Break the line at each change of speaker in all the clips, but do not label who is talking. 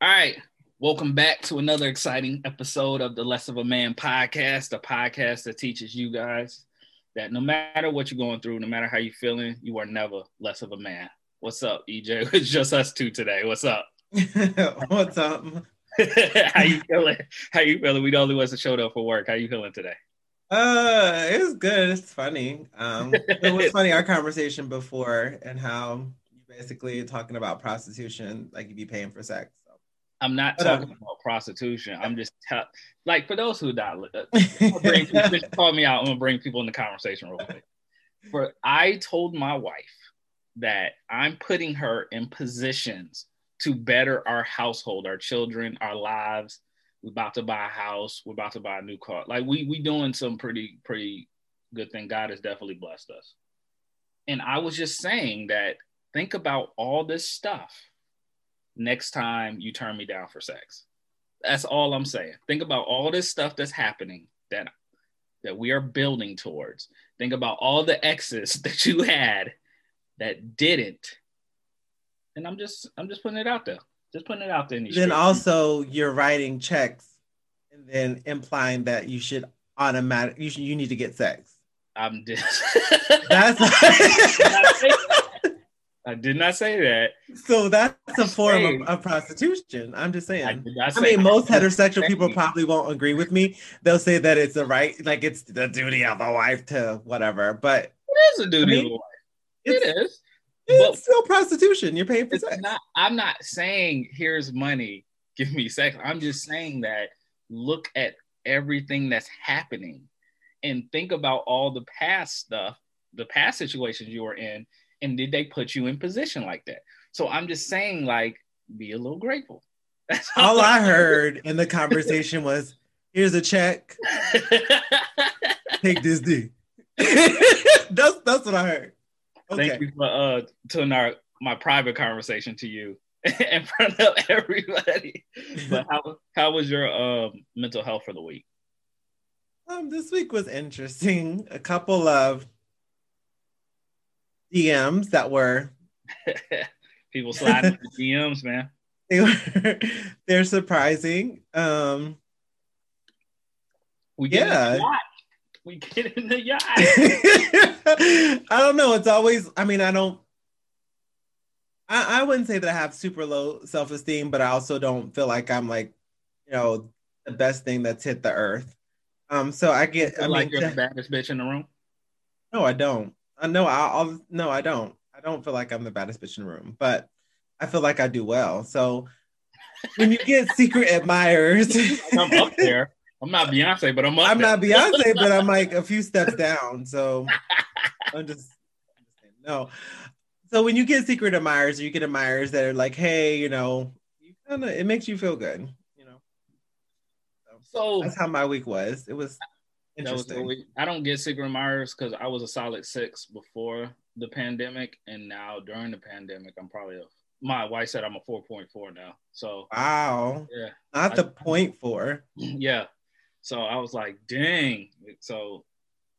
All right. Welcome back to another exciting episode of the Less of a Man podcast, a podcast that teaches you guys that no matter what you're going through, no matter how you're feeling, you are never less of a man. What's up, EJ? It's just us two today. What's up?
What's up?
how you feeling? How you feeling? We the only ones that showed up for work. How you feeling today?
Uh, it's good. It's funny. Um, it was funny our conversation before and how you basically talking about prostitution, like you'd be paying for sex.
I'm not but, talking about prostitution. I'm just te- like for those who not uh, bring, call me out. I'm gonna bring people in the conversation real quick. For I told my wife that I'm putting her in positions to better our household, our children, our lives, we're about to buy a house. We're about to buy a new car. Like we we doing some pretty pretty good thing. God has definitely blessed us. And I was just saying that think about all this stuff next time you turn me down for sex. That's all I'm saying. Think about all this stuff that's happening that that we are building towards. Think about all the exes that you had that didn't. And I'm just I'm just putting it out there. Just putting it out there.
And then streets. also you're writing checks and then implying that you should automatic you should, you need to get sex.
I'm just that's I did not say that.
So that's a form of, of, prostitution. I'm just saying. I, I mean, most heterosexual people probably won't agree with me. They'll say that it's a right, like it's the duty of the wife to whatever. But
it is a duty I mean, of the wife. It is.
It's still prostitution. You're paying for sex.
Not, I'm not saying here's money, give me sex. I'm just saying that look at everything that's happening and think about all the past stuff, the past situations you were in, and did they put you in position like that? So I'm just saying, like, be a little grateful.
That's all, all I heard in the conversation was, "Here's a check. Take this D." that's that's what I heard.
Okay. Thank you for uh turning our my private conversation to you in front of everybody. But how how was your um mental health for the week?
Um, this week was interesting. A couple of DMs that were
people sliding the DMs, man.
They were they're surprising. Um
we yeah we get in the yacht.
I don't know. It's always, I mean, I don't, I, I wouldn't say that I have super low self esteem, but I also don't feel like I'm like, you know, the best thing that's hit the earth. Um, so I get, I
like you're the baddest bitch in the room.
No, I don't. Uh, I know. I'll, no, I don't. I don't feel like I'm the baddest bitch in the room, but I feel like I do well. So when you get secret admirers,
I'm up there. I'm not Beyonce, but I'm
I'm there. not Beyonce, but I'm like a few steps down. So I'm just no. So when you get secret admirers, you get admirers that are like, hey, you know, you kind of it makes you feel good, you know. So, so that's how my week was. It was interesting.
I don't get secret Myers because I was a solid six before the pandemic, and now during the pandemic, I'm probably a my wife said I'm a 4.4 now. So
wow. Yeah. Not the point four.
Yeah. So I was like, dang. So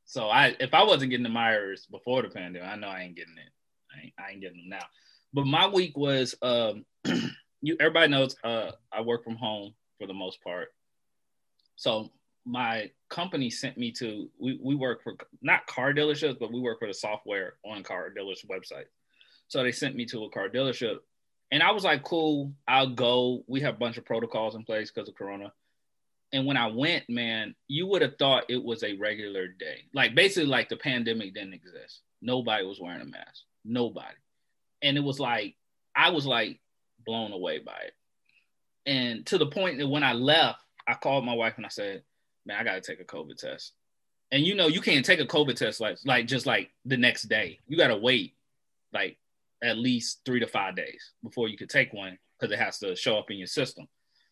so I if I wasn't getting the Myers before the pandemic, I know I ain't getting it. I ain't, I ain't getting them now. But my week was um you everybody knows uh I work from home for the most part. So my company sent me to we, we work for not car dealerships, but we work for the software on car dealership website. So they sent me to a car dealership and I was like, cool, I'll go. We have a bunch of protocols in place because of Corona and when I went, man, you would have thought it was a regular day. Like basically like the pandemic didn't exist. Nobody was wearing a mask. Nobody. And it was like I was like blown away by it. And to the point that when I left, I called my wife and I said, "Man, I got to take a COVID test." And you know, you can't take a COVID test like like just like the next day. You got to wait like at least 3 to 5 days before you could take one cuz it has to show up in your system.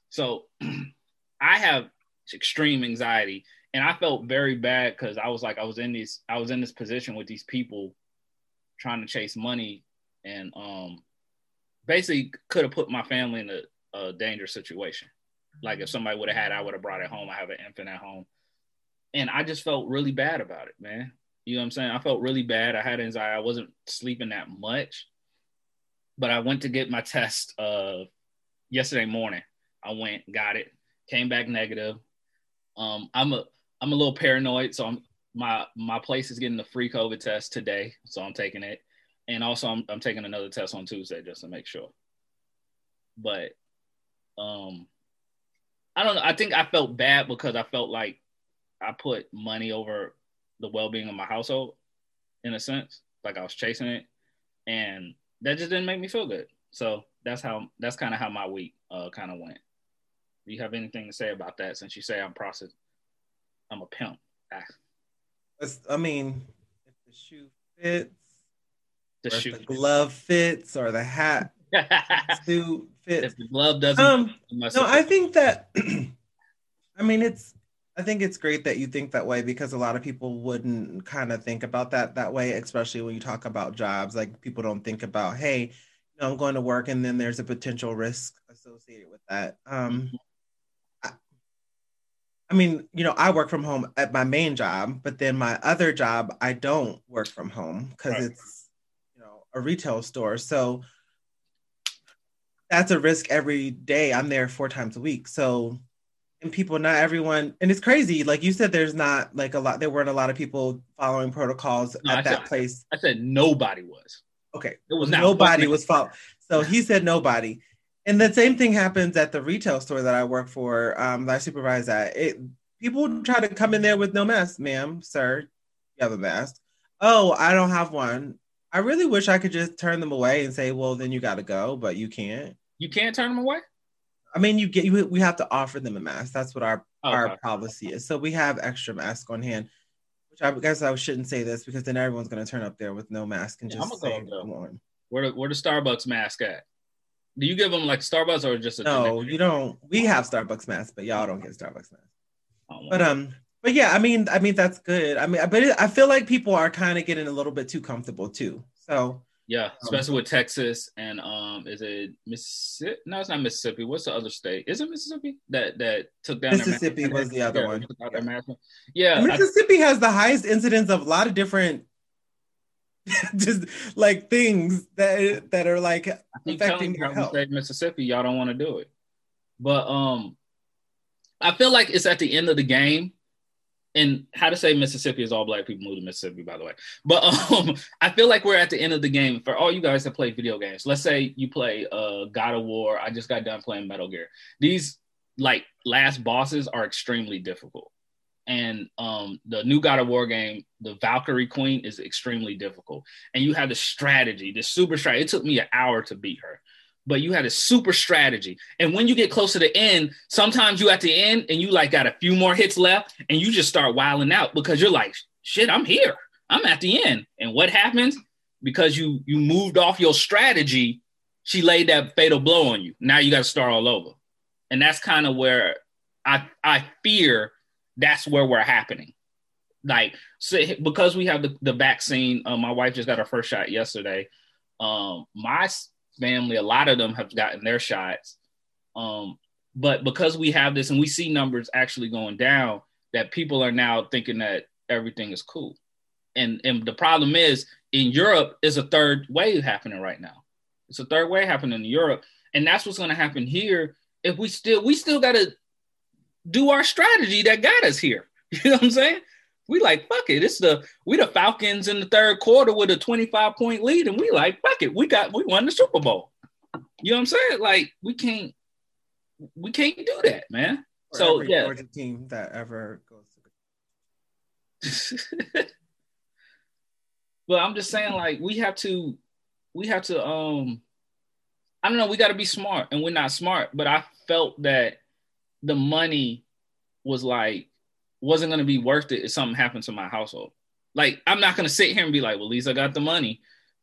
So I have extreme anxiety, and I felt very bad because I was like, I was in this, I was in this position with these people trying to chase money, and um, basically could have put my family in a, a dangerous situation. Like if somebody would have had, I would have brought it home. I have an infant at home, and I just felt really bad about it, man. You know what I'm saying? I felt really bad. I had anxiety. I wasn't sleeping that much, but I went to get my test uh, yesterday morning. I went, got it, came back negative. Um, I'm a I'm a little paranoid, so I'm my my place is getting the free COVID test today, so I'm taking it, and also I'm I'm taking another test on Tuesday just to make sure. But, um, I don't know. I think I felt bad because I felt like I put money over the well being of my household, in a sense, like I was chasing it, and that just didn't make me feel good. So that's how that's kind of how my week uh kind of went. Do you have anything to say about that? Since you say I'm process, I'm a pimp. Ah.
I mean, if the shoe fits,
The shoe.
if the glove fits, or the hat suit fits.
if the glove doesn't,
Um, No, I think that. I mean, it's. I think it's great that you think that way because a lot of people wouldn't kind of think about that that way, especially when you talk about jobs. Like people don't think about, hey, you know, I'm going to work, and then there's a potential risk associated with that. Um, I, I mean, you know, I work from home at my main job, but then my other job, I don't work from home because
Right.
it's, you know, a retail store. So that's a risk every day. I'm there four times a week. So, and people, not everyone, and it's crazy. Like you said, there's not like a lot, there weren't a lot of people following protocols
No, I
at that
said-
place.
I said nobody was.
Okay.
It was not
nobody was following. So he said nobody. And the same thing happens at the retail store that I work for, um, that I supervise at. It people try to come in there with no mask, ma'am, sir. You have a mask. Oh, I don't have one. I really wish I could just turn them away and say, well, then you got to go, but you can't.
You can't turn them away.
I mean, you get you, we have to offer them a mask. That's what our
Oh,
our
okay.
policy is. So we have extra masks on hand. Which I guess I shouldn't say this because then everyone's going to turn up there with no mask and
Yeah,
just
I'ma
say
go,
one.
Where the where the Starbucks mask at? Do you give them like Starbucks or just a
No,
generic?
you don't. We have Starbucks masks, but y'all don't get Starbucks masks.
Want
But um, but yeah, I mean, I mean that's good. I mean, but it, I feel like people are kind of getting a little bit too comfortable too. So
Yeah, especially with Texas and um, is it Mississippi? No, it's not Mississippi. What's the other state? Is it Mississippi that that took down
Mississippi was the other
Yeah,
one.
took out their mask. Yeah, I-
Mississippi has the highest incidence of a lot of different, just like things that that are like affecting your health.
state Mississippi, y'all don't want to do it. But um, I feel like it's at the end of the game. And how to say Mississippi is all black people move to Mississippi, by the way. But um, I feel like we're at the end of the game for all you guys that play video games. Let's say you play uh God of War. I just got done playing Metal Gear. These like last bosses are extremely difficult. And um, the new God of War game, the Valkyrie Queen, is extremely difficult. And you have the strategy, the super strategy. It took me an hour to beat her, but you had a super strategy. And when you get close to the end, sometimes you at the end and you like got a few more hits left, and you just start wilding out because you're like, shit, I'm here. I'm at the end. And what happens? Because you you moved off your strategy, she laid that fatal blow on you. Now you got to start all over. And that's kind of where I I fear that's where we're happening. Like so because we have the, the vaccine, uh, my wife just got her first shot yesterday. Um, my family, a lot of them have gotten their shots. Um, but because we have this and we see numbers actually going down, that people are now thinking that everything is cool. And and the problem is in Europe is a third wave happening right now. It's a third wave happening in Europe, and that's what's going to happen here. If we still we still got to do our strategy that got us here. You know what I'm saying? We like fuck it. It's the we the Falcons in the third quarter with a 25 point lead, and we like fuck it. We got we won the Super Bowl. You know what I'm saying? Like we can't we can't do that, man. So,
every
yeah.
Team that ever goes to the
but I'm just saying, like, we have to, we have to, um, I don't know, we got to be smart, and we're not smart. But I felt that the money was like wasn't going to be worth it if something happened to my household. Like, I'm not going to sit here and be like, well, at least I got the money.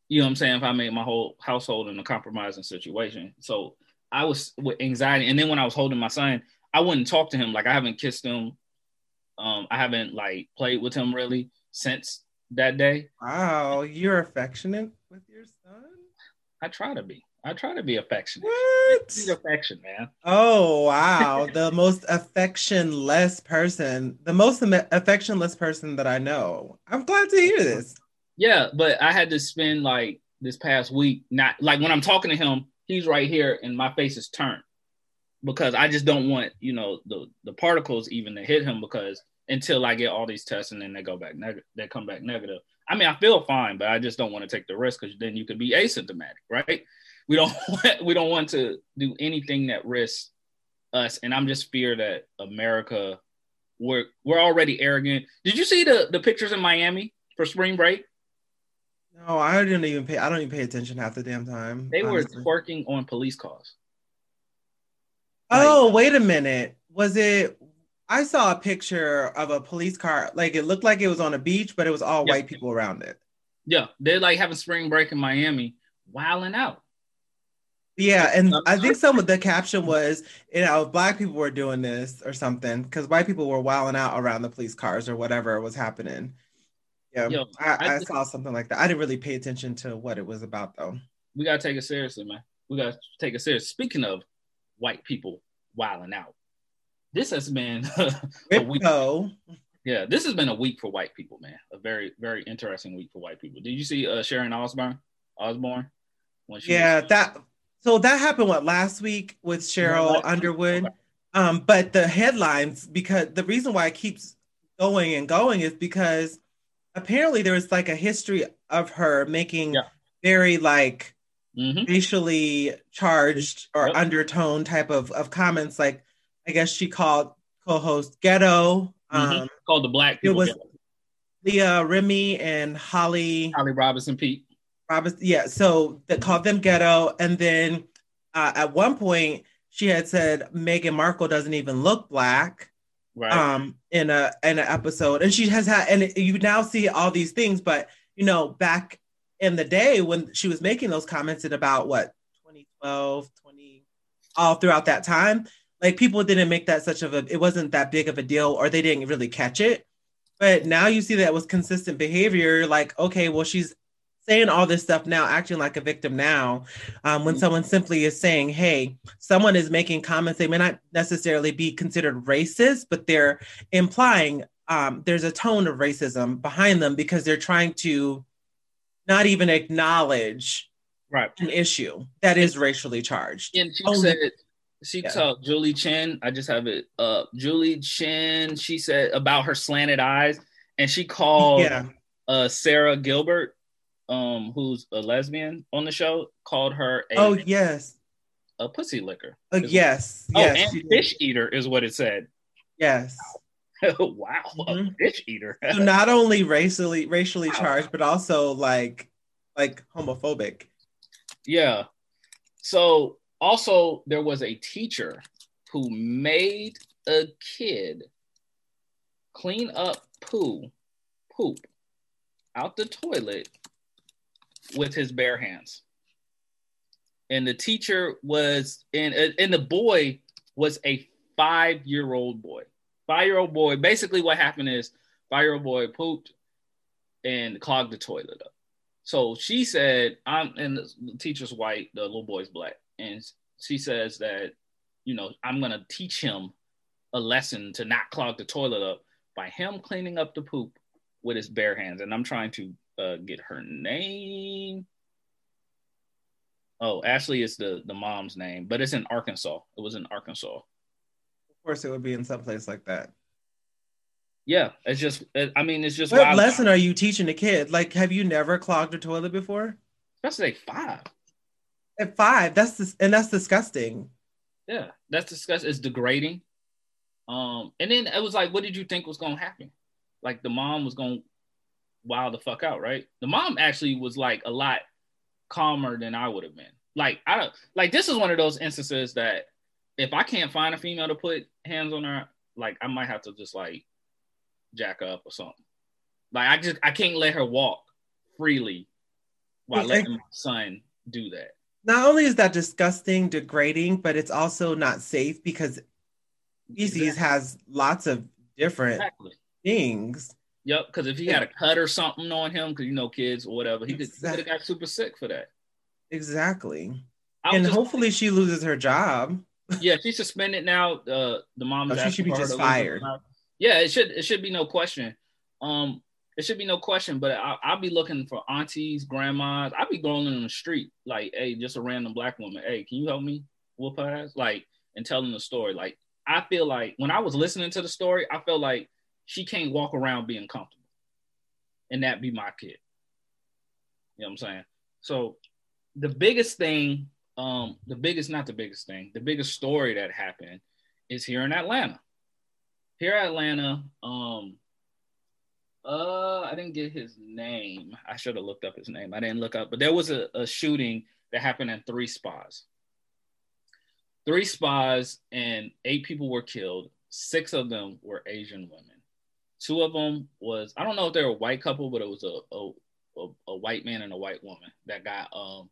You know what I'm saying? If I made my whole household in a compromising situation, so I was with anxiety, and then when I was holding my son, I wouldn't talk to him. Like, I haven't kissed him. Um, I haven't like played with him really since that day.
Wow, you're affectionate with your son?
I try to be. I try to be affectionate.
What?
Affection, man.
Oh wow, the most affectionless person, the most affectionless person that I know. I'm glad to hear this.
Yeah, but I had to spend like this past week not like when I'm talking to him, he's right here and my face is turned. because I just don't want you know the the particles even to hit him because until I get all these tests and then they go back negative, they come back negative. I mean, I feel fine, but I just don't want to take the risk because then you could be asymptomatic, right? We don't want, we don't want to do anything that risks us, and I'm just fear that America we're we're already arrogant. Did you see the the pictures in Miami for spring break?
No, I didn't even pay. I don't even pay attention half the damn time.
They honestly. were twerking on police cars.
Oh, like, wait a minute. Was it? I saw a picture of a police car. Like it looked like it was on a beach, but it was all yeah. white people around it.
Yeah, they're like having spring break in Miami, wilding out.
Yeah, and I think some of the caption was, you know, black people were doing this or something because white people were wilding out around the police cars or whatever was happening. Yeah, Yo, I, I, I saw something like that. I didn't really pay attention to what it was about though.
We gotta take it seriously, man. We gotta take it serious. Speaking of white people wilding out, this has been a week. Yeah, this has been a week for white people, man. A very, very interesting week for white people. Did you see uh, Sharon Osbourne? Osborne?
When she yeah, was- that so that happened what last week with Sheryl Underwood. Um, but the headlines, because the reason why it keeps going and going is because apparently there was like a history of her making yeah. very like mm-hmm. racially charged or yep. undertone type of, of comments. Like I guess she called co-host ghetto.
Mm-hmm. Um, called the black people. It was
ghetto. Leah Remini and Holly
Holly Robinson Peete.
Robinson, yeah. So they called them ghetto, and then uh, at one point she had said Meghan Markle doesn't even look black. Right. Um, in a in an episode, and she has had, and you now see all these things, but you know, back in the day when she was making those comments at about what 2012, 20, all throughout that time, like people didn't make that such of a, it wasn't that big of a deal, or they didn't really catch it. But now you see that was consistent behavior. Like, okay, well, she's saying all this stuff now, acting like a victim now, um, when mm-hmm. someone simply is saying, hey, someone is making comments, they may not necessarily be considered racist, but they're implying um, there's a tone of racism behind them because they're trying to not even acknowledge
right.
an issue that is racially charged.
And she Only- said, she yeah. told Julie Chen, I just have it up. Julie Chen, she said about her slanted eyes, and she called yeah. uh, Sara Gilbert um who's a lesbian on the show called her
a, oh yes.
a pussy licker.
Uh, yes
oh yes, and fish eater is what it said.
Yes.
Wow mm-hmm. a fish eater.
So not only racially racially wow. charged but also like like homophobic.
Yeah. So also there was a teacher who made a kid clean up poo poop out the toilet with his bare hands. And the teacher was, and, and the boy was a five year old boy. Five year old boy. Basically, what happened is five year old boy pooped and clogged the toilet up. So she said, I'm, and the teacher's white, the little boy's black. And she says that, you know, I'm going to teach him a lesson to not clog the toilet up by him cleaning up the poop with his bare hands. And I'm trying to uh, get her name. Oh, Ashley is the the mom's name, but it's in Arkansas. It was in Arkansas.
Of course, it would be in some place like that.
Yeah, it's just. It, I mean, it's just.
What wild. lesson are you teaching a kid? Like, have you never clogged a toilet before?
That's like five.
At five, that's this, and that's disgusting.
Yeah, that's disgusting. It's degrading. Um, and then it was like, what did you think was gonna happen? Like the mom was gonna wild the fuck out, right? The mom actually was like a lot calmer than I would have been. Like I don't like this is one of those instances that if I can't find a female to put hands on her, like I might have to just like jack up or something. Like I just I can't let her walk freely while letting my son do that.
Not only is that disgusting, degrading, but it's also not safe because species exactly. has lots of different exactly. things.
Yep, because if he had a cut or something on him, because you know kids or whatever, he could, have got super sick for that.
Exactly. And hopefully she loses her job.
Yeah, she's suspended now. Uh, the mom.
Oh, she should be just fired.
Yeah, it should. It should be no question. Um, it should be no question. But I, will be looking for aunties, grandmas. I'll be going in the street like, hey, just a random black woman. Hey, can you help me whoop her ass? Like, and telling the story. Like I feel like when I was listening to the story, I felt like she can't walk around being comfortable, and that be my kid. You know what I'm saying? So the biggest thing, um, the biggest not the biggest thing, the biggest story that happened is here in Atlanta. Here in Atlanta, um, uh, I didn't get his name. I should have looked up his name. I didn't look up, but there was a, a shooting that happened in three spas. Three spas, and eight people were killed. Six of them were Asian women. Two of them was I don't know if they were a white couple, but it was a a, a, a white man and a white woman that got um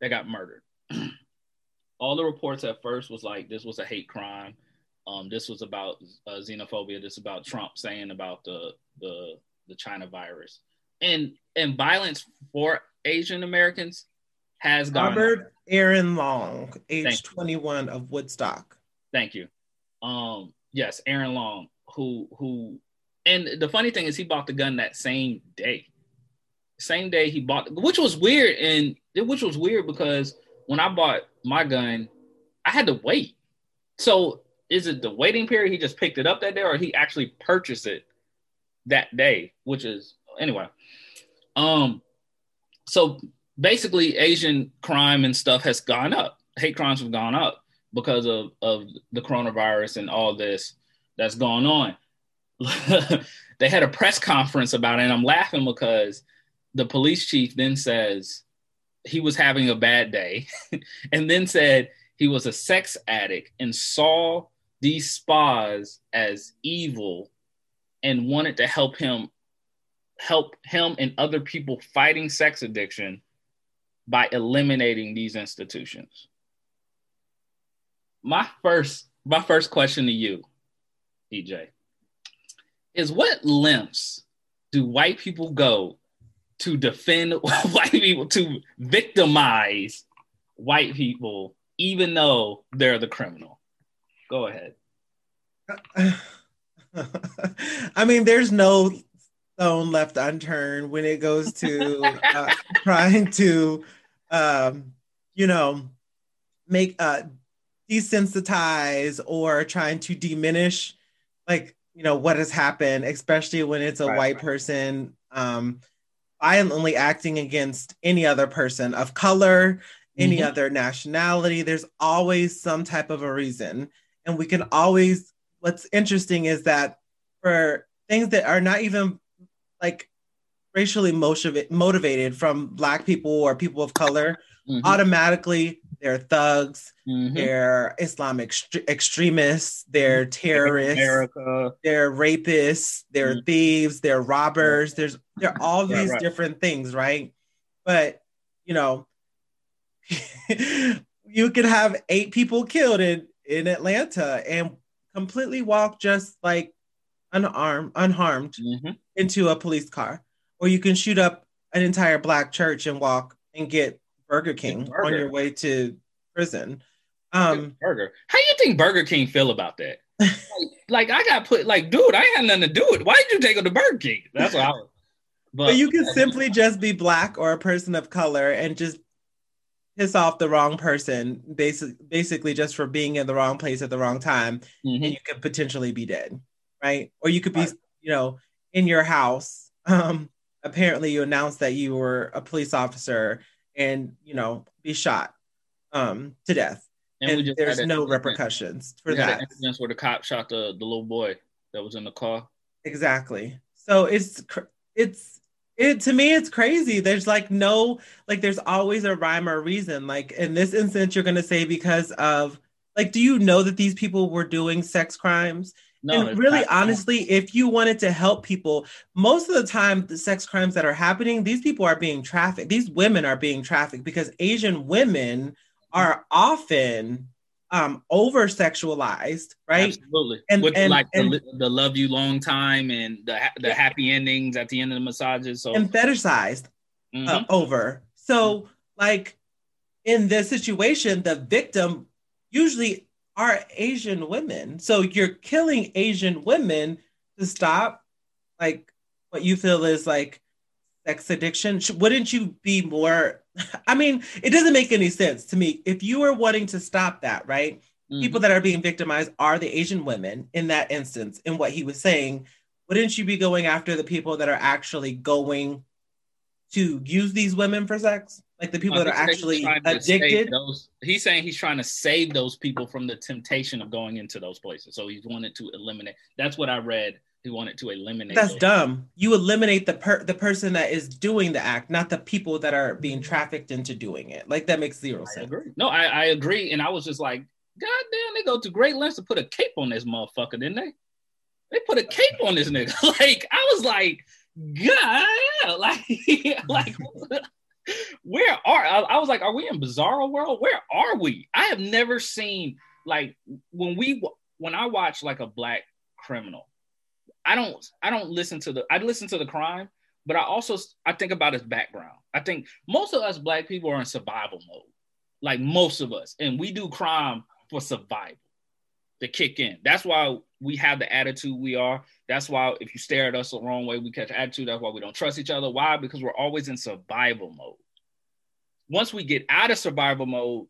that got murdered. All the reports at first was like this was a hate crime. Um, this was about uh, xenophobia. This about Trump saying about the the the China virus, and and violence for Asian Americans has gone.
Robert Aaron Long, age 21 of Woodstock.
Thank you. Um, yes, Aaron Long, who who, and the funny thing is, he bought the gun that same day. Same day he bought, which was weird, and which was weird because when I bought my gun, I had to wait. So is it the waiting period? He just picked it up that day, or he actually purchased it that day? Which is anyway. Um, so basically Asian crime and stuff has gone up. Hate crimes have gone up because of, of the coronavirus and all this that's going on. they had a press conference about it, and I'm laughing because the police chief then says he was having a bad day, and then said he was a sex addict and saw these spas as evil and wanted to help him help him and other people fighting sex addiction by eliminating these institutions. My first my first question to you, EJ, is what lengths do white people go to defend white people to victimize white people even though they're the criminal? Go ahead.
I mean, there's no stone left unturned when it goes to uh, trying to, um, you know, make uh, desensitize or trying to diminish, like you know, what has happened, especially when it's a right, white right. person um, violently acting against any other person of color, any mm-hmm. other nationality. There's always some type of a reason, and we can always. What's interesting is that for things that are not even like racially motiv- motivated from black people or people of color mm-hmm. automatically they're thugs mm-hmm. they're islamic st- extremists they're terrorists America. they're rapists they're mm-hmm. thieves they're robbers there's there are all these right. different things right but you know you could have eight people killed in in atlanta and completely walk just like unarmed, unharmed mm-hmm. into a police car, or you can shoot up an entire black church and walk and get Burger King Burger. on your way to prison.
Um, Burger. How do you think Burger King feel about that? like, like, I got put like, dude, I had nothing to do with it. Why did you take him to Burger King? That's what I was.
But, but you can simply just be black or a person of color and just piss off the wrong person, basically, basically just for being in the wrong place at the wrong time, mm-hmm. and you could potentially be dead right? Or you could be, right. you know, in your house. Um, apparently, you announced that you were a police officer and, you know, be shot um, to death. And, and there's no repercussions for that.
incidents where the cop shot the, the little boy that was in the car.
Exactly. So it's it's it to me it's crazy. There's like no like there's always a rhyme or reason. Like in this instance, you're gonna say because of like, do you know that these people were doing sex crimes? No, and really, honestly, if you wanted to help people, most of the time, the sex crimes that are happening, these people are being trafficked. These women are being trafficked because Asian women are often um over sexualized, right?
Absolutely. And, With and, like and, the, the love you long time and the the happy endings at the end of the massages. So
and fetishized uh, mm-hmm. uh, over. So like in this situation, the victim usually are Asian women. So you're killing Asian women to stop like what you feel is like sex addiction. Wouldn't you be more? I mean, it doesn't make any sense to me. If you are wanting to stop that, right? mm-hmm. people that are being victimized are the Asian women in that instance. In what he was saying, wouldn't you be going after the people that are actually going to use these women for sex? Like the people that are actually addicted.
Those, he's saying he's trying to save those people from the temptation of going into those places. So he's wanted to eliminate. That's what I read. He wanted to eliminate.
That's dumb. You eliminate the per- the person that is doing the act, not the people that are being trafficked into doing it. Like that makes zero
I
sense.
Agree. No, I, I agree. And I was just like, God damn, they go to great lengths to put a cape on this motherfucker, didn't they? They put a cape on this nigga. like I was like, God, like, like where are I, I, was like, are we in bizarro world? Where are we? I have never seen like when we when I watch like a black criminal, I don't I don't listen to the I listen to the crime, but I also I think about his background. I think most of us black people are in survival mode, like most of us, and we do crime for survival to kick in. That's why we have the attitude we are. That's why if you stare at us the wrong way, we catch attitude. That's why we don't trust each other. Why? Because we're always in survival mode. Once we get out of survival mode,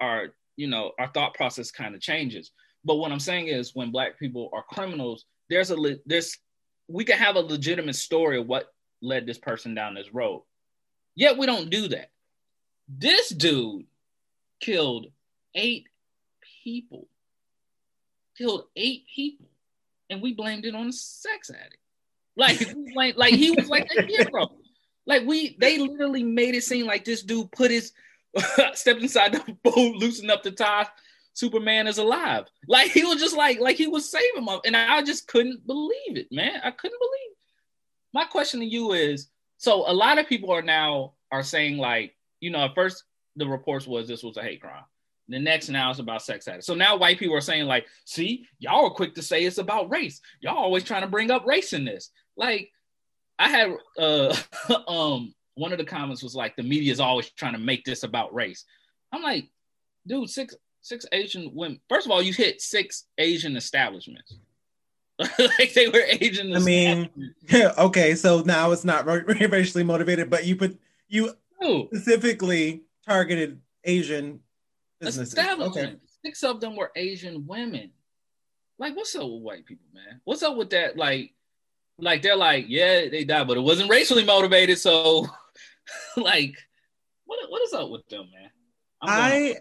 our you know our thought process kind of changes. But what I'm saying is, when black people are criminals, there's a there's we can have a legitimate story of what led this person down this road. Yet we don't do that. This dude killed eight people killed eight people, and we blamed it on a sex addict. Like, like, like he was like a hero. Like we, they literally made it seem like this dude put his stepped inside the boat, loosened up the tie. Superman is alive. Like he was just like, like he was saving him, and I just couldn't believe it, man. I couldn't believe. It. My question to you is: so a lot of people are now are saying like, you know, at first the reports was this was a hate crime. The next now is about sex addicts. So now white people are saying like, see, y'all are quick to say it's about race. Y'all always trying to bring up race in this. Like, I had uh um one of the comments was like, the media is always trying to make this about race. I'm like, dude, six six Asian women. First of all, you hit six Asian establishments. like they were Asian.
I mean, okay, so now it's not racially motivated, but you put you Ooh. specifically targeted Asian
establishment. Okay. Six of them were Asian women. Like, what's up with white people, man? What's up with that? Like, like they're like, yeah, they died, but it wasn't racially motivated. So, like, what what is up with them, man?
I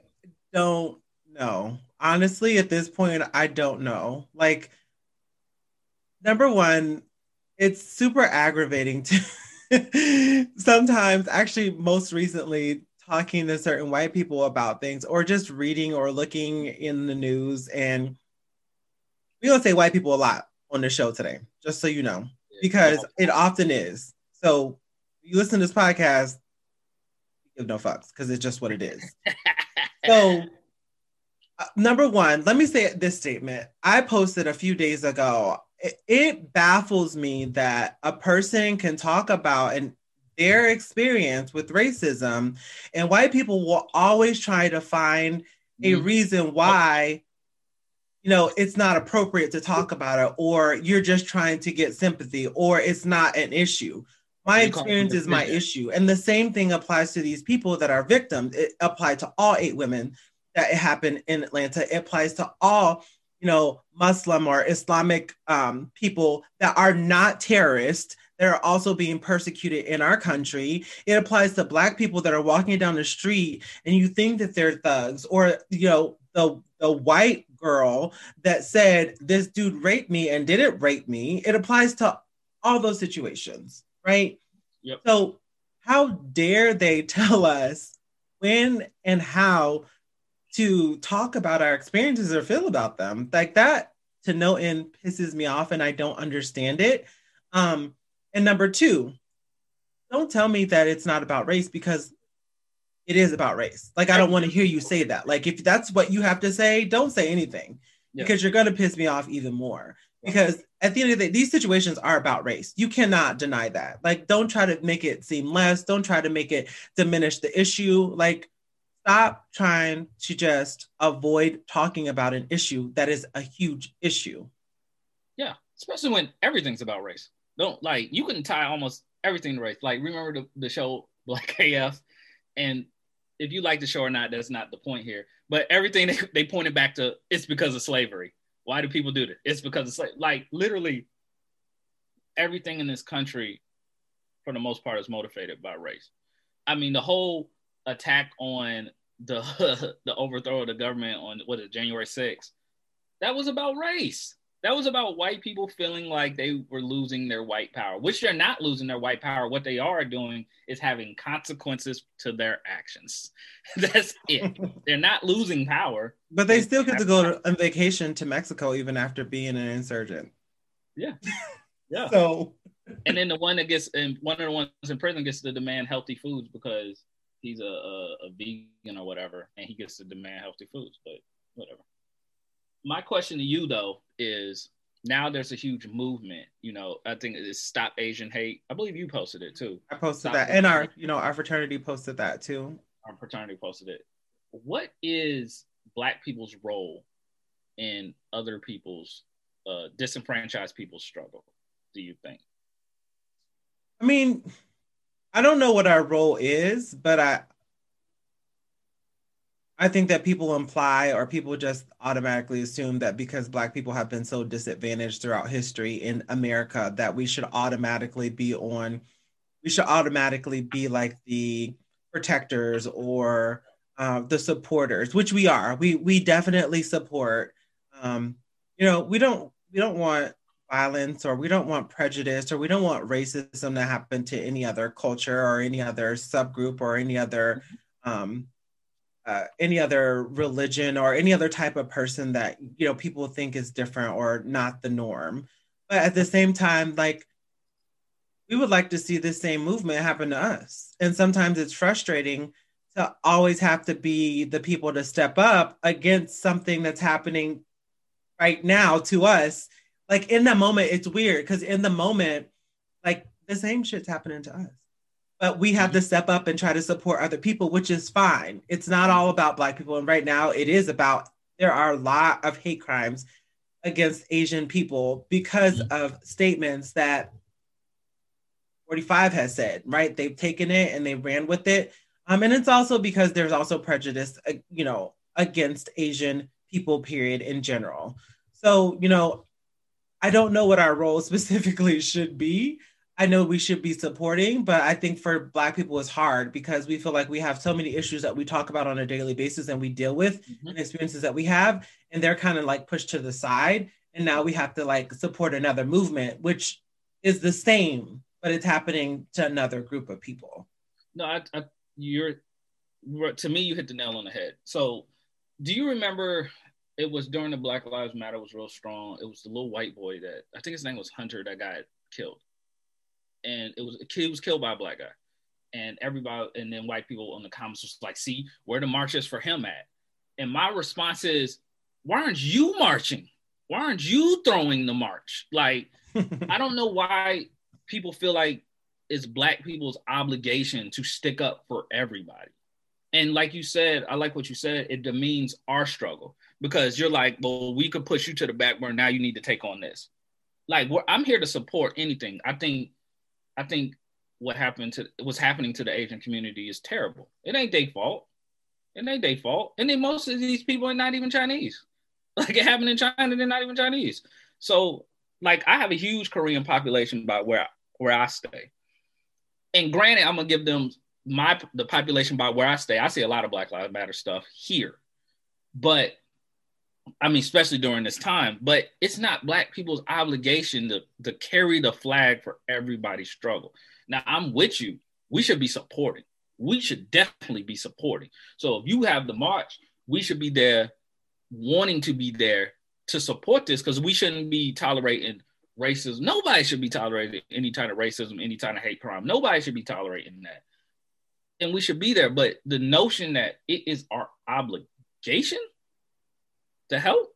don't know. Honestly, at this point, I don't know. Like, number one, it's super aggravating to sometimes, actually, most recently, talking to certain white people about things or just reading or looking in the news. And we don't say white people a lot on the show today just so you know because it often is. So you listen to this podcast give no fucks because it's just what it is. So uh, number one let me say this statement. I posted a few days ago. It, it baffles me that a person can talk about and their experience with racism and white people will always try to find a mm-hmm. reason why you know it's not appropriate to talk about it or you're just trying to get sympathy or it's not an issue. My experience is my issue. And the same thing applies to these people that are victims. It applied to all eight women that it happened in atlanta. It applies to all you know muslim or islamic um, people that are not terrorists that are also being persecuted in our country. It applies to black people that are walking down the street and you think that they're thugs, or you know, the the white girl that said this dude raped me and didn't rape me. It applies to all those situations, right?
Yep.
So how dare they tell us when and how to talk about our experiences or feel about them? Like that to no end pisses me off and I don't understand it. Um, and number two, don't tell me that it's not about race because it is about race. Like, I don't want to hear you say that. Like, if that's what you have to say, don't say anything yeah. because you're going to piss me off even more. Because at the end of the day, these situations are about race. You cannot deny that. Like, don't try to make it seem less. Don't try to make it diminish the issue. Like, stop trying to just avoid talking about an issue that is a huge issue.
Yeah, especially when everything's about race. Don't like you can tie almost everything to race. Like remember the, the show Black AF, and if you like the show or not, that's not the point here. But everything they, they pointed back to it's because of slavery. Why do people do this? It's because of slavery. Like literally everything in this country, for the most part, is motivated by race. I mean, the whole attack on the the overthrow of the government on what is January 6th, that was about race. That was about white people feeling like they were losing their white power, which they're not losing their white power. What they are doing is having consequences to their actions. That's it. they're not losing power.
But they still get to go on vacation to Mexico even after being an insurgent.
Yeah. Yeah.
so
and then the one that gets and one of the ones in prison gets to demand healthy foods because he's a, a, a vegan or whatever, and he gets to demand healthy foods. But whatever. My question to you though is now there's a huge movement. You know, I think it's Stop Asian Hate. I believe you posted it too.
I posted Stop that, and our you know our fraternity posted that too.
Our fraternity posted it. What is Black people's role in other people's uh, disenfranchised people's struggle? Do you think?
I mean, I don't know what our role is, but I I think that people imply or people just automatically assume that because Black people have been so disadvantaged throughout history in America, that we should automatically be on, we should automatically be like the protectors or uh, the supporters, which we are. We we definitely support. Um, you know, we don't we don't want violence or we don't want prejudice or we don't want racism to happen to any other culture or any other subgroup or any other. Um, uh, any other religion or any other type of person that you know people think is different or not the norm. But at the same time like we would like to see the same movement happen to us. And sometimes it's frustrating to always have to be the people to step up against something that's happening right now to us. Like in the moment it's weird because in the moment like the same shit's happening to us but we have to mm-hmm. step up and try to support other people, which is fine. It's not all about Black people. And right now, it is about there are a lot of hate crimes against Asian people because mm-hmm. of statements that 45 has said, right? They've taken it and they ran with it. Um, and it's also because there's also prejudice, uh, you know, against Asian people, period, in general. So, you know, I don't know what our role specifically should be, I know we should be supporting, but I think for Black people it's hard because we feel like we have so many issues that we talk about on a daily basis and we deal with mm-hmm. and experiences that we have, and they're kind of like pushed to the side. And now we have to like support another movement, which is the same, but it's happening to another group of people.
No, I, I you're to me, you hit the nail on the head. So, do you remember it was during the Black Lives Matter was real strong? It was the little white boy that I think his name was Hunter that got killed and it was he was killed by a black guy, and everybody and then white people on the comments was like, "See where the march is for him at?" And my response is, "Why aren't you marching? Why aren't you throwing the march?" Like I don't know why people feel like it's black people's obligation to stick up for everybody. And like you said, I like what you said. It demeans our struggle because you're like, well, we could push you to the back burner. Now you need to take on this. Like, I'm here to support anything. I think I think what happened to what's happening to the Asian community is terrible. It ain't their fault. It ain't their fault. And then most of these people are not even Chinese. Like it happened in China, they're not even Chinese. So like I have a huge Korean population by where where I stay. And granted, I'm gonna give them my the population by where I stay. I see a lot of Black Lives Matter stuff here. But I mean, especially during this time, but it's not black people's obligation to, to carry the flag for everybody's struggle. Now, I'm with you. We should be supporting. We should definitely be supporting. So if you have the march, we should be there wanting to be there to support this because we shouldn't be tolerating racism. Nobody should be tolerating any kind of racism, any kind of hate crime. Nobody should be tolerating that. And we should be there. But the notion that it is our obligation to help.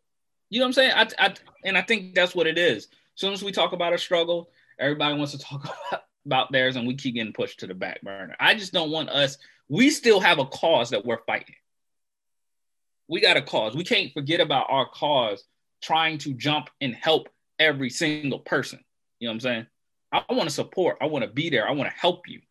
You know what I'm saying? I, I, and I think that's what it is. As soon as we talk about a struggle, everybody wants to talk about, about theirs, and we keep getting pushed to the back burner. I just don't want us. We still have a cause that we're fighting. We got a cause. We can't forget about our cause trying to jump and help every single person. You know what I'm saying? I want to support. I want to be there. I want to help you.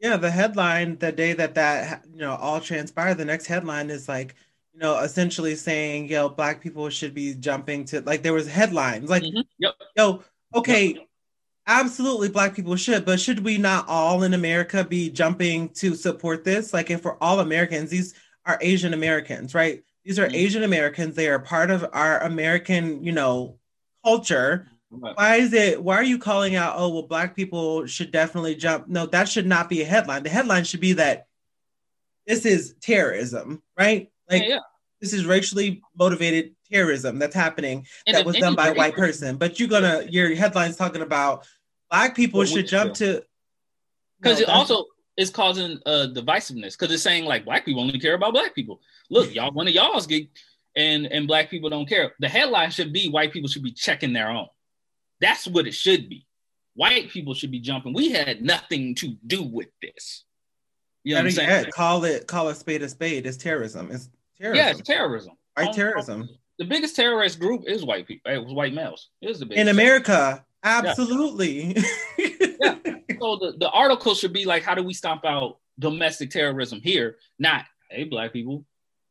Yeah, the headline the day that that you know all transpired, the next headline is like you know, essentially saying, yo, black people should be jumping to like there was headlines like,
Mhm. Yep.
yo, okay, absolutely black people should, but should we not all in America be jumping to support this? Like if we're all Americans, these are Asian Americans, right? These are
Mhm.
Asian Americans. They are part of our American, you know, culture.
Right.
Why is it why are you calling out, oh well, black people should definitely jump? No, that should not be a headline. The headline should be that this is terrorism, right? Like
yeah, yeah.
this is racially motivated terrorism that's happening
And
that was done by a white person. But you're gonna your headlines talking about black people
What
should
would
jump to
because
No,
it also is causing uh divisiveness because it's saying like black people only care about black people. Look, y'all, one of y'all's get and and black people don't care. The headline should be white people should be checking their own. That's what it should be. White people should be jumping. We had nothing to do with this. You know what I'm saying?
yet, call it call a spade a spade. It's terrorism. It's terrorism.
Yeah, it's terrorism.
white
Um,
terrorism.
The biggest terrorist group is white people. It was white males. It was the biggest.
In America, absolutely.
Yeah. So the, the article should be like, how do we stomp out domestic terrorism here? Not, hey, black people,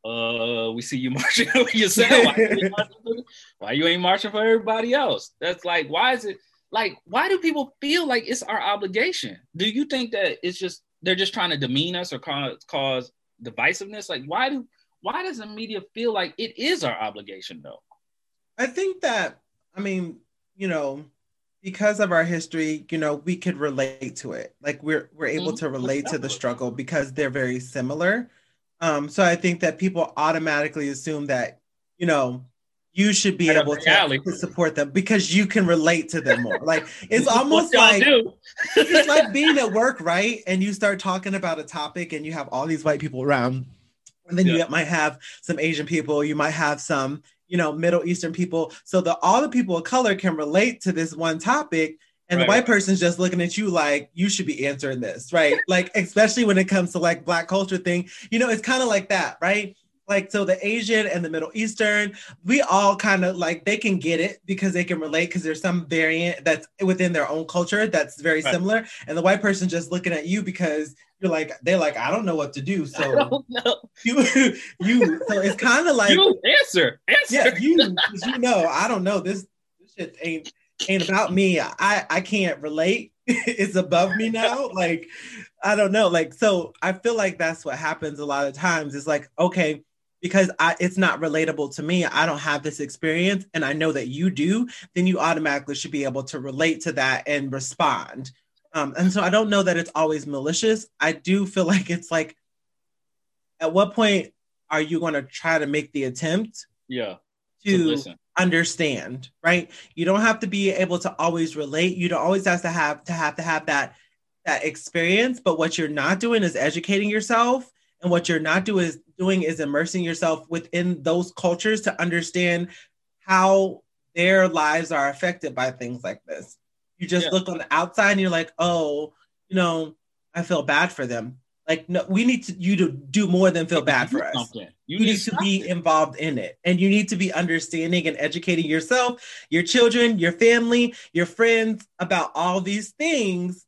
uh, we see you marching for yourself. Why you, ain't marching for, why you ain't marching for everybody else? That's like, why is it like, why do people feel like it's our obligation? Do you think that it's just they're just trying to demean us or cause cause divisiveness? Like, why do why does the media feel like it is our obligation though?
I think that I mean, you know, because of our history, you know, we could relate to it. Like we're we're able
Mhm.
to relate to the struggle because they're very similar. Um, so I think that people automatically assume that, you know, you should be able to, to support them because you can relate to them more. Like it's almost like it's like being at work, right? And you start talking about a topic and you have all these white people around. And then
Yeah.
you might have some Asian people, you might have some, you know, Middle Eastern people. So that all the people of color can relate to this one topic. And
Right,
the white person's just looking at you like you should be answering this, right? like, especially when it comes to like black culture thing, you know, it's kind of like that, right? Like, so the Asian and the Middle Eastern, we all kind of like they can get it because they can relate because there's some variant that's within their own culture that's very
Right.
similar. And the white person just looking at you because you're like, they're like, I don't know what to do. So you, you, so it's kind of like,
you answer, answer.
yeah, you, you know, I don't know. This, this shit ain't ain't about me. I I can't relate. it's above me now. Like, I don't know. Like, so I feel like that's what happens a lot of times. It's like, okay, because I it's not relatable to me. I don't have this experience, and I know that you do. Then you automatically should be able to relate to that and respond. Um, and so I don't know that it's always malicious. I do feel like it's like, at what point are you going to try to make the attempt
yeah, to
to understand right? You don't have to be able to always relate. You don't always have to have to have to have that that experience. But what you're not doing is educating yourself. And what you're not do is doing is immersing yourself within those cultures to understand how their lives are affected by things like this you just
Yeah.
look on the outside and you're like oh you know i feel bad for them like no we need to you to do more than feel bad for us
something. You,
you
need
need to be involved in it and you need to be understanding and educating yourself your children your family your friends about all these things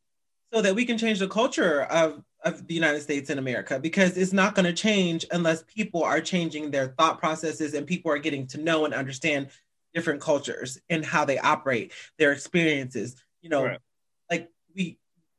so that we can change the culture of, of the united states and america because it's not going to change unless people are changing their thought processes and people are getting to know and understand different cultures and how they operate their experiences you know
Right.
like we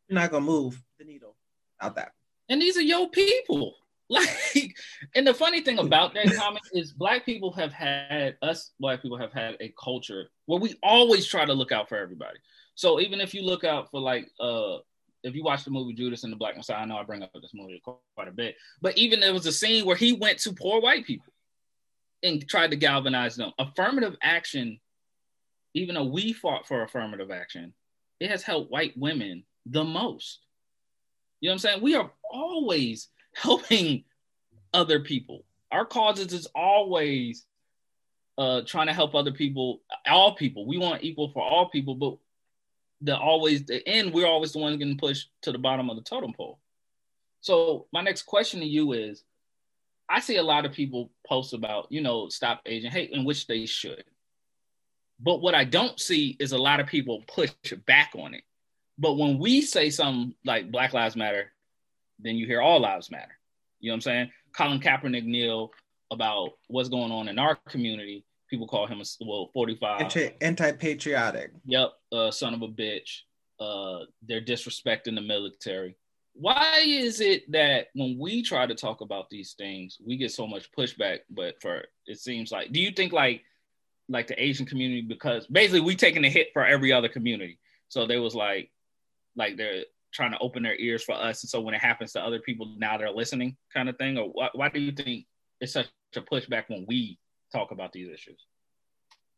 we're not going to move the needle without that
and these are your people. Like, and the funny thing about that comment is black people have had us black people have had a culture where we always try to look out for everybody. So even if you look out for like uh if you watch the movie Judas and the Black Messiah, I know I bring up this movie quite a bit, but even there was a scene where he went to poor white people and tried to galvanize them. Affirmative action, even though we fought for affirmative action, it has helped white women the most. You know what I'm saying? We are always helping other people. Our causes is always uh trying to help other people, all people. We want equal for all people, but the always the end, we're always the ones getting pushed to the bottom of the totem pole. So my next question to you is I see a lot of people post about, you know, stop Asian hate, in which they should. But what I don't see is a lot of people push back on it. But when we say something like Black Lives Matter, then you hear all lives matter. You know what I'm saying? Colin Kaepernick kneel, about what's going on in our community, people call him a well 45
anti patriotic.
Yep, uh, son of a bitch. Uh, they're disrespecting the military. Why is it that when we try to talk about these things, we get so much pushback? But for it seems like, do you think like like the Asian community because basically we taking a hit for every other community. So they was like like they're trying to open their ears for us, and so when it happens to other people, now they're listening, kind of thing. Or why, why do you think it's such a pushback when we talk about these issues?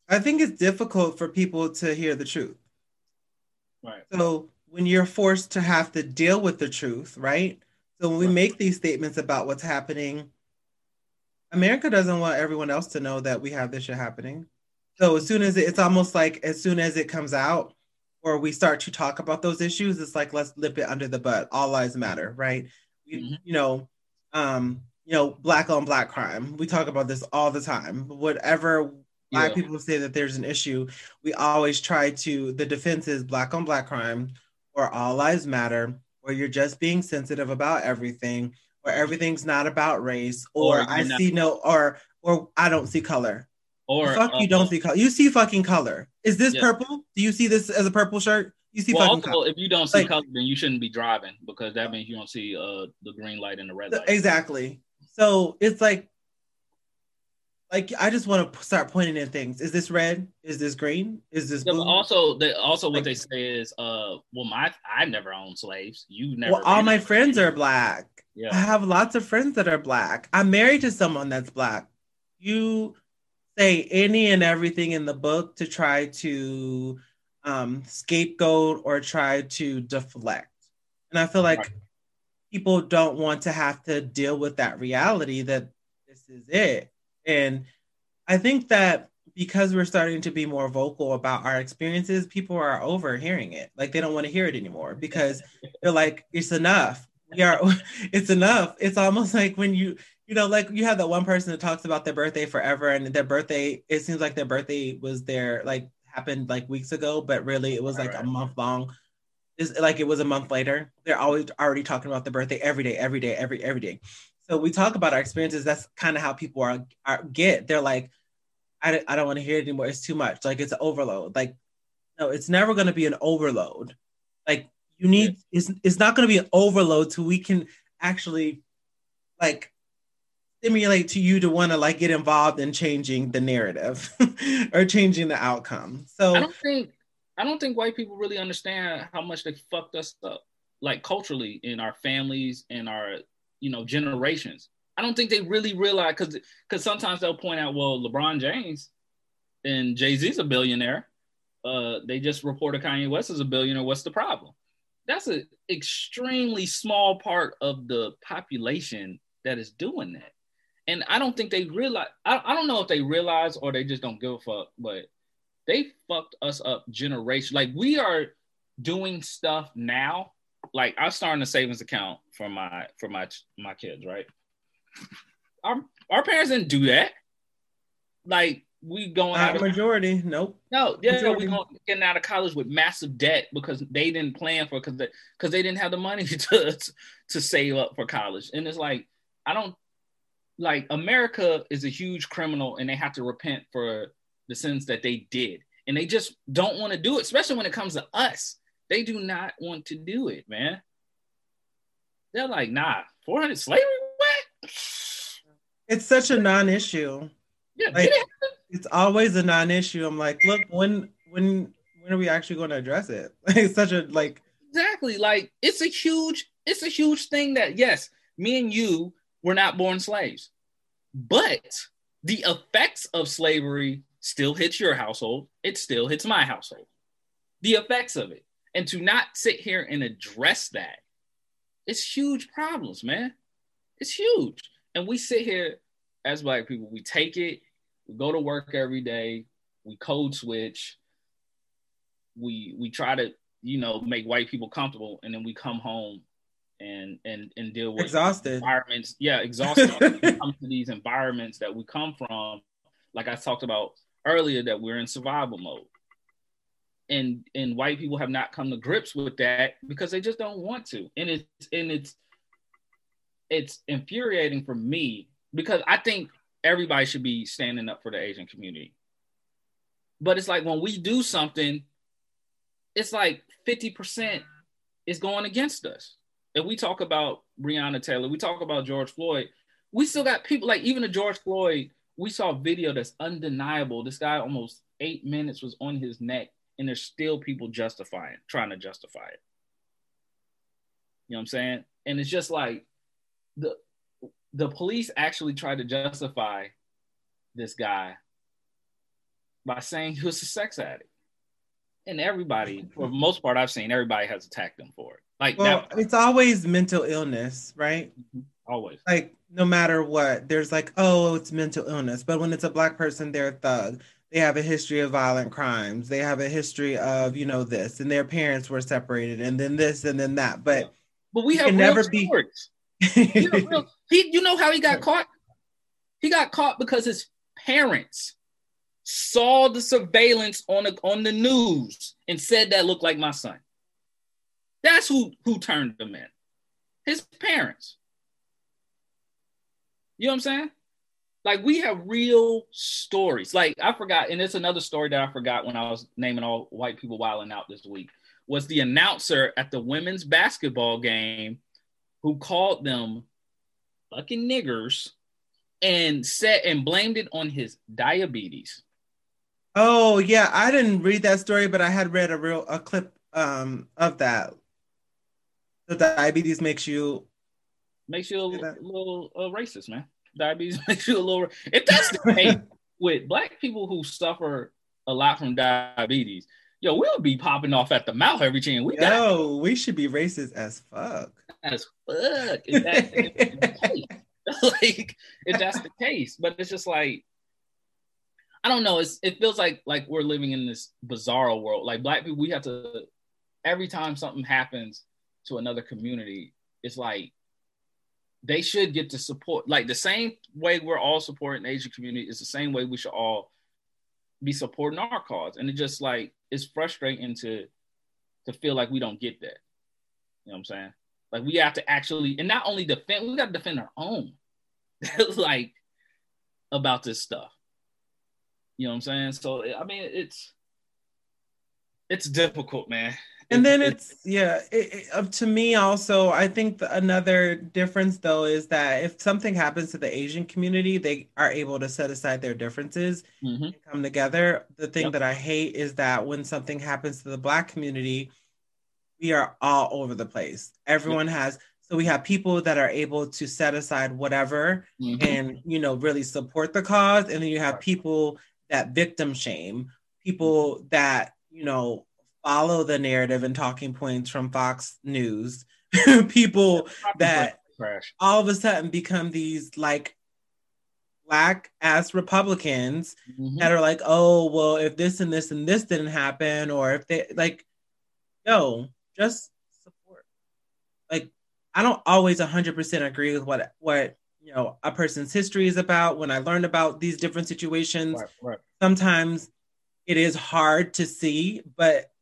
I think it's difficult for people to hear the truth.
Right.
So when you're forced to have to deal with the truth, right? So when we make these statements about what's happening, America doesn't want everyone else to know that we have this shit happening. So as soon as it, it's almost like as soon as it comes out or we start to talk about those issues, it's like let's lip it under the butt. All lives matter, right? Mm-hmm. You, know, um, you know, black on black crime. We talk about this all the time. Whatever black yeah. people say that there's an issue, we always try to the defense is black on black crime or all lives matter, or you're just being sensitive about everything, or everything's not about race, or, or I not- see no or or I don't see color or fuck, uh, you don't see color. You see fucking color. Is this yeah. purple? Do you see this as a purple shirt? You see well, fucking
also, color. If you don't see like, color, then you shouldn't be driving because that means you don't see uh the green light and the red light.
Exactly. So it's like, like I just want to start pointing at things. Is this red? Is this green? Is this blue?
Yeah, also, they also what like, they say is, uh, well, my I never owned slaves. You never.
Well, all my friends are black. Yeah. I have lots of friends that are black. I'm married to someone that's black. You say any and everything in the book to try to um, scapegoat or try to deflect. And I feel like right. people don't want to have to deal with that reality that this is it. And I think that because we're starting to be more vocal about our experiences, people are overhearing it. Like they don't want to hear it anymore because they're like, it's enough. We are, it's enough. It's almost like when you you know, like you have that one person that talks about their birthday forever, and their birthday, it seems like their birthday was there, like happened like weeks ago, but really it was like right. a month long. It's like it was a month later. They're always already talking about the birthday every day, every day, every every day. So we talk about our experiences. That's kind of how people are, are get. They're like, I, I don't want to hear it anymore. It's too much. Like it's overload. Like, no, it's never going to be an overload. Like you need, it's, it's not going to be an overload so we can actually like stimulate to you to want to like get involved in changing the narrative or changing the outcome. So
I don't think I don't think white people really understand how much they fucked us up, like culturally in our families and our you know generations. I don't think they really realize because because sometimes they'll point out, well, LeBron James and Jay Z's a billionaire. Uh, they just reported Kanye West is a billionaire. What's the problem? That's an extremely small part of the population that is doing that and I don't think they realize. I, I don't know if they realize or they just don't give a fuck, but they fucked us up generation. Like we are doing stuff now. Like I'm starting a savings account for my for my my kids, right? Our our parents didn't do that. Like we going
out of majority, nope.
No, yeah, majority. we going getting out of college with massive debt because they didn't plan for because because they, they didn't have the money to to save up for college, and it's like I don't like America is a huge criminal and they have to repent for the sins that they did. And they just don't want to do it, especially when it comes to us. They do not want to do it, man. They're like, nah, 400 slavery? What?
It's such a non-issue. Yeah, like, it it's always a non-issue. I'm like, look, when when when are we actually going to address it? Like, it's such a like
exactly like it's a huge it's a huge thing that yes, me and you were not born slaves. But the effects of slavery still hits your household. It still hits my household. The effects of it. And to not sit here and address that, it's huge problems, man. It's huge. And we sit here as black people, we take it, we go to work every day, we code switch, we we try to, you know, make white people comfortable, and then we come home and and and deal with
exhausted
environments. Yeah, exhausted. come to these environments that we come from, like I talked about earlier, that we're in survival mode, and and white people have not come to grips with that because they just don't want to, and it's and it's it's infuriating for me because I think everybody should be standing up for the Asian community. But it's like when we do something, it's like 50% is going against us. If we talk about Breonna Taylor, we talk about George Floyd, we still got people like even the George Floyd, we saw a video that's undeniable. This guy almost eight minutes was on his neck, and there's still people justifying, trying to justify it. You know what I'm saying? And it's just like the the police actually tried to justify this guy by saying he was a sex addict. And everybody, for the most part, I've seen everybody has attacked him for it. Like,
well, that, it's always mental illness, right?
Mm-hmm. Always.
Like, no matter what, there's like, oh, it's mental illness. But when it's a black person, they're a thug. They have a history of violent crimes. They have a history of, you know, this, and their parents were separated, and then this, and then that. But,
but we have never stories. be. real, he, you know how he got caught? He got caught because his parents saw the surveillance on the on the news and said that looked like my son. That's who who turned him in. His parents. You know what I'm saying? Like we have real stories. Like I forgot, and it's another story that I forgot when I was naming all white people wilding out this week. Was the announcer at the women's basketball game who called them fucking niggers and said and blamed it on his diabetes.
Oh yeah, I didn't read that story, but I had read a real a clip um of that. The diabetes makes you
makes you a, a little uh, racist, man. Diabetes makes you a little. If that's the case with black people who suffer a lot from diabetes, yo, we'll be popping off at the mouth every chance we got.
Yo, we should be racist as fuck.
As fuck. If that's the case. like, if that's the case, but it's just like I don't know. It's, it feels like like we're living in this bizarre world. Like black people, we have to every time something happens to another community, it's like they should get to support. Like the same way we're all supporting the Asian community is the same way we should all be supporting our cause. And it just like it's frustrating to to feel like we don't get that. You know what I'm saying? Like we have to actually, and not only defend, we got to defend our own. like about this stuff. You know what I'm saying? So I mean, it's it's difficult, man.
And then it's, yeah. It, it, to me, also, I think the, another difference though is that if something happens to the Asian community, they are able to set aside their differences mm-hmm. and come together. The thing yep. that I hate is that when something happens to the Black community, we are all over the place. Everyone yep. has so we have people that are able to set aside whatever mm-hmm. and you know really support the cause, and then you have people that victim shame, people that, you know, follow the narrative and talking points from Fox News, people that all of a sudden become these like black ass Republicans mm-hmm. that are like, oh, well, if this and this and this didn't happen, or if they like, no, just support. Like, I don't always 100% agree with what what you know a person's history is about when i learn about these different situations right, right. sometimes it is hard to see but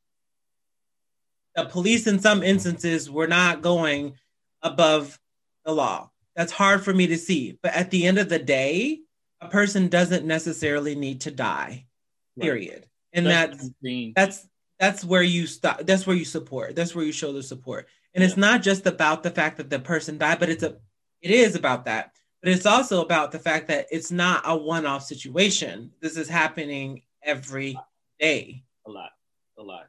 the police in some instances were not going above the law that's hard for me to see but at the end of the day a person doesn't necessarily need to die period right. and that's that's, that's that's where you stop that's where you support that's where you show the support and yeah. it's not just about the fact that the person died but it's a it is about that. But it's also about the fact that it's not a one off situation. This is happening every day.
A lot, a lot.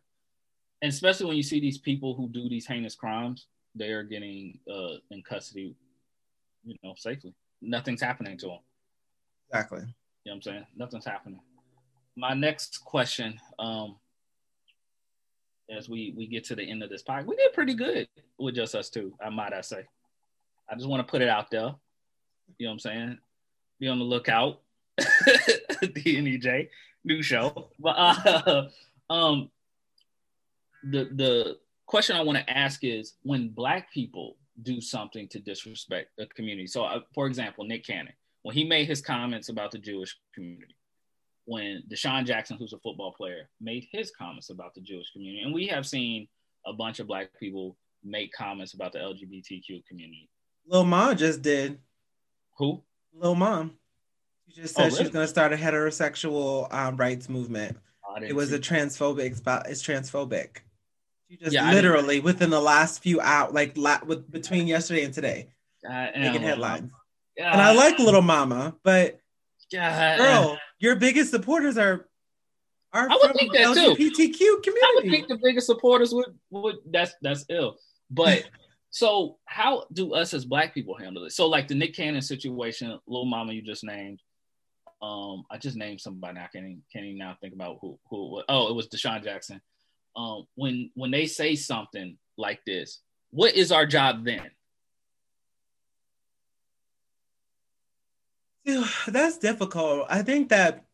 And especially when you see these people who do these heinous crimes, they are getting uh, in custody, you know, safely. Nothing's happening to them.
Exactly. You
know what I'm saying? Nothing's happening. My next question, um, as we we get to the end of this podcast, we did pretty good with just us two. I might I say. I just want to put it out there. You know what I'm saying? Be on the lookout. DNEJ, new show. But uh, um, the the question I want to ask is when black people do something to disrespect a community. So, uh, for example, Nick Cannon, when he made his comments about the Jewish community, when DeSean Jackson, who's a football player, made his comments about the Jewish community, and we have seen a bunch of black people make comments about the LGBTQ community.
Lil Ma just did.
Who?
Lil Mom. She just said oh, really? she's going to start a heterosexual um, rights movement. Oh, it was a transphobic. It's transphobic. She just yeah, literally within the last few out, like la- with between yesterday and today, making headlines. And I like Little Mama, but uh, girl, your biggest supporters are
are I would think that LGBTQ too. community. I would think the biggest supporters would would that's that's ill. But so how do us as black people handle it? So like the Nick Cannon situation, little mama you just named. Um, I just named somebody. I can't even, can't even now think about who who. Oh, it was DeSean Jackson. Um, when when they say something like this, what is our job then?
That's difficult. I think that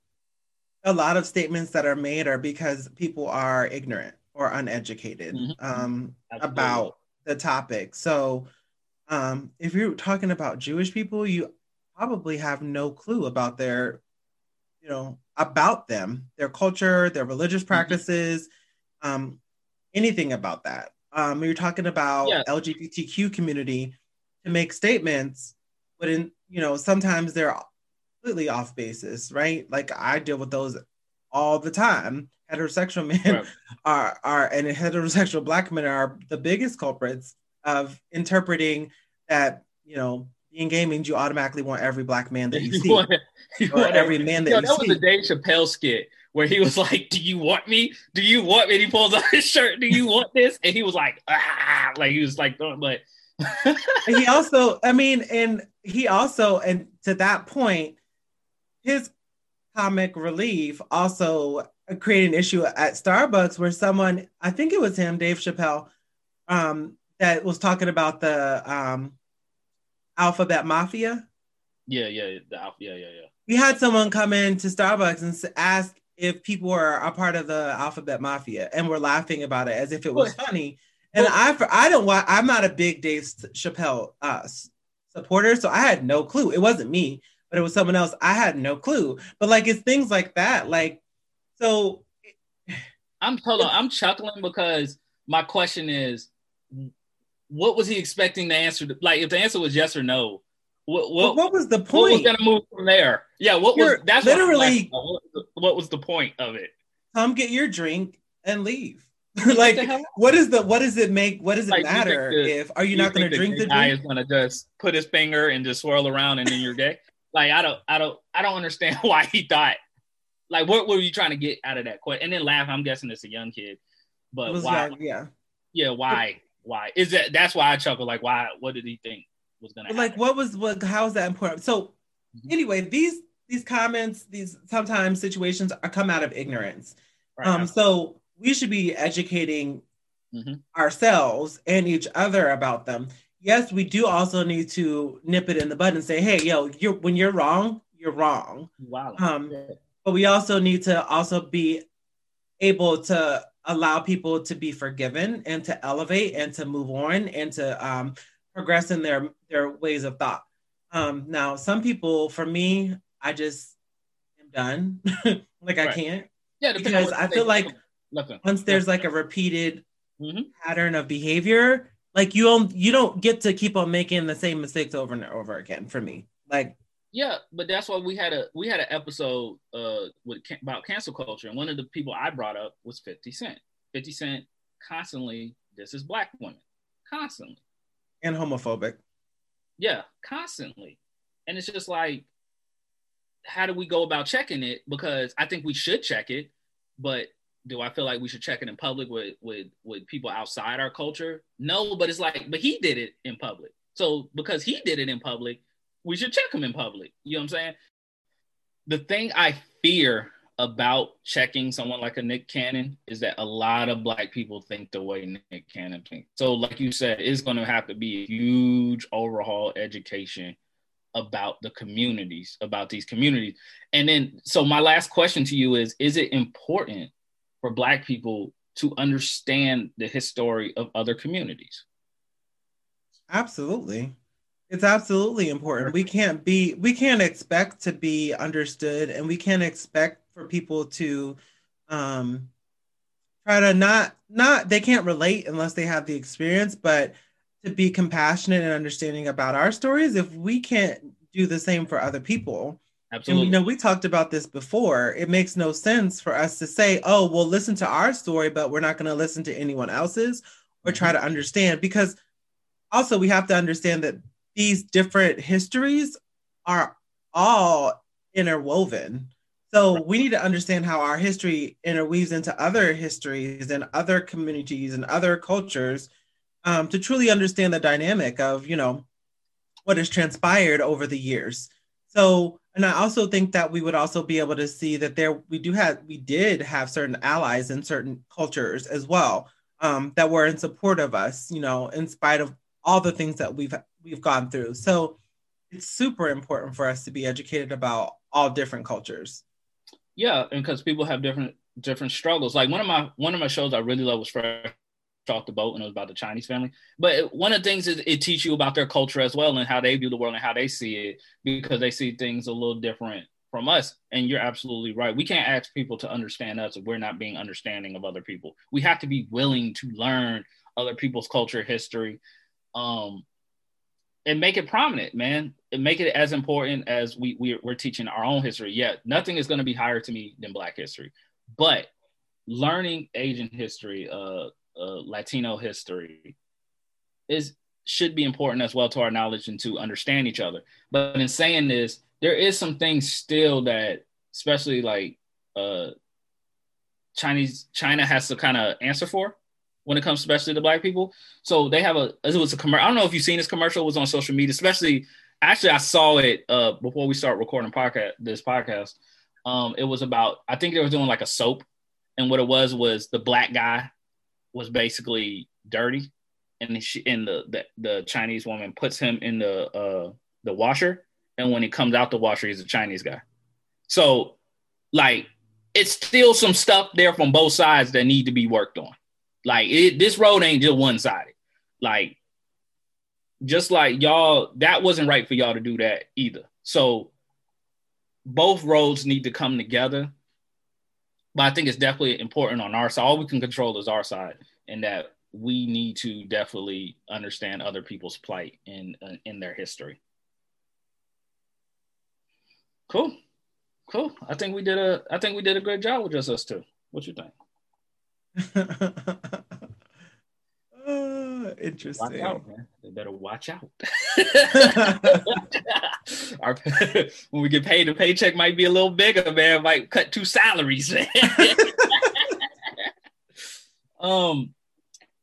a lot of statements that are made are because people are ignorant or uneducated mm-hmm. um, about the topic. So, um, if you're talking about Jewish people, you probably have no clue about their, you know, about them, their culture, their religious mm-hmm. practices. Um, anything about that. Um, you're talking about. LGBTQ community to make statements, but in you know sometimes they're completely off basis, right? Like I deal with those all the time. Heterosexual men right. are are and heterosexual black men are the biggest culprits of interpreting that, you know, being gay means you automatically want every black man that you, you see. Want, you or every man that yo, you
that
see.
was the Dave Chappelle skit where he was like, Do you want me? Do you want me? And he pulls off his shirt, Do you want this? And he was like, ah, like he was like, but
he also, I mean, and he also, and to that point, his comic relief also created an issue at Starbucks where someone, I think it was him, Dave Chappelle, um, that was talking about the um, alphabet mafia.
Yeah, yeah, the alpha, yeah, yeah, yeah.
We had someone come in to Starbucks and ask if people were a part of the alphabet mafia, and we're laughing about it as if it was funny. And I, I don't, want I'm not a big Dave Chappelle uh, supporter, so I had no clue. It wasn't me but it was someone else. I had no clue. But like it's things like that. Like so
I'm hold on, I'm chuckling because my question is what was he expecting the answer to like if the answer was yes or no? What what,
what was the point?
What was gonna move from there? Yeah, what You're was that's literally what, what, was the, what was the point of it?
Come get your drink and leave. like what is the what does it make what does it like, matter the, if are you, you not going to drink the
guy
drink?
is going to just put his finger and just swirl around and then you're gay like I don't, I don't, I don't understand why he thought. Like, what were you trying to get out of that question? And then laugh. I'm guessing it's a young kid, but why? Young,
yeah,
yeah. Why? Why is that? That's why I chuckle. Like, why? What did he think was gonna?
Like, what was what? How is that important? So, mm-hmm. anyway, these these comments, these sometimes situations are come out of ignorance. Right. Um, so we should be educating mm-hmm. ourselves and each other about them yes, we do also need to nip it in the bud and say, hey, yo, you're when you're wrong, you're wrong.
Wow.
Um, but we also need to also be able to allow people to be forgiven and to elevate and to move on and to um, progress in their their ways of thought. Um, now, some people, for me, I just am done. like right. I can't. Yeah, because I feel like once there's like a repeated mm-hmm. pattern of behavior, like you don't you don't get to keep on making the same mistakes over and over again for me like
yeah but that's why we had a we had an episode uh with about cancel culture and one of the people i brought up was 50 cent 50 cent constantly this is black women constantly
and homophobic
yeah constantly and it's just like how do we go about checking it because i think we should check it but do I feel like we should check it in public with with with people outside our culture? No, but it's like, but he did it in public. So because he did it in public, we should check him in public. You know what I'm saying? The thing I fear about checking someone like a Nick Cannon is that a lot of black people think the way Nick Cannon thinks. So, like you said, it's going to have to be a huge overhaul education about the communities, about these communities. And then, so my last question to you is: Is it important for Black people to understand the history of other communities.
Absolutely. It's absolutely important. We can't be, we can't expect to be understood and we can't expect for people to um, try to not, not, they can't relate unless they have the experience, but to be compassionate and understanding about our stories. If we can't do the same for other people,
Absolutely.
And you know, we talked about this before. It makes no sense for us to say, "Oh, well, listen to our story, but we're not going to listen to anyone else's or try
Mm-hmm.
to understand." Because also, we have to understand that these different histories are all interwoven. So we need to understand how our history interweaves into other histories and other communities and other cultures um, to truly understand the dynamic of, you know, what has transpired over the years. So, and I also think that we would also be able to see that there we do have we did have certain allies in certain cultures as well um, that were in support of us, you know, in spite of all the things that we've we've gone through. So it's super important for us to be educated about all different cultures.
Yeah, and because people have different different struggles. Like one of my one of my shows I really love was Fresh Off the Boat, and it was about the Chinese family. But it, one of the things is it teaches you about their culture as well and how they view the world and how they see it because they see things a little different from us. And you're absolutely right. We can't ask people to understand us if we're not being understanding of other people. We have to be willing to learn other people's culture, history, um, and make it prominent, man. And make it as important as we, we we're teaching our own history. Yeah, nothing is going to be higher to me than Black history, but learning Asian history, uh, uh, Latino history, is should be important as well to our knowledge and to understand each other. But in saying this, there is some things still that, especially like uh, Chinese China has to kind of answer for when it comes especially to black people. So they have a it was a commercial. I don't know if you've seen this commercial. It was on social media, especially actually I saw it uh before we start recording podcast this podcast. Um it was about I think they were doing like a soap and what it was was the black guy was basically dirty and she and the, the the Chinese woman puts him in the uh the washer and when he comes out the washer he's a Chinese guy. So like it's still some stuff there from both sides that need to be worked on. Like it, this road ain't just one sided. Like just like y'all, that wasn't right for y'all to do that either. So both roads need to come together. But I think it's definitely important on our side. All we can control is our side, and that we need to definitely understand other people's plight in uh, in their history. Cool, cool. I think we did a I think we did a great job with just us two. What you think?
uh, interesting.
Out, man. They better watch out. Our, when we get paid, the paycheck might be a little bigger, man. Might cut two salaries, man. um,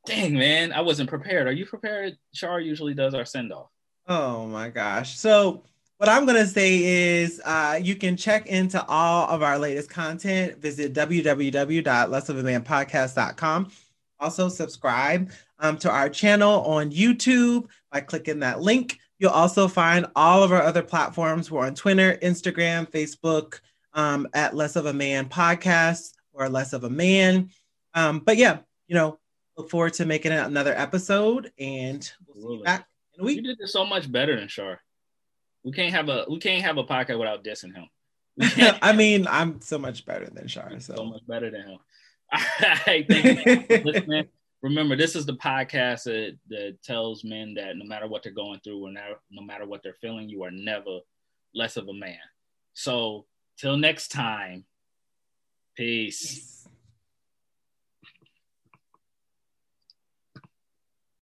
dang, man, I wasn't prepared. Are you prepared? Char usually does our send off.
Oh my gosh. So what I'm going to say is uh, you can check into all of our latest content. Visit www.lessofamanpodcast.com. Also, subscribe um, to our channel on YouTube by clicking that link. You'll also find all of our other platforms. We're on Twitter, Instagram, Facebook um, at Less of a Man Podcast or Less of a Man. Um, but yeah, you know, look forward to making another episode and we'll see you back in a week.
You did this so much better than Char. We can't have a we can't have a podcast without dissing him.
I mean, I'm so much better than Shar. So,
so much better than him. Thank you. Remember, this is the podcast that, that tells men that no matter what they're going through or no, no matter what they're feeling, you are never less of a man. So, till next time, peace.
Peace.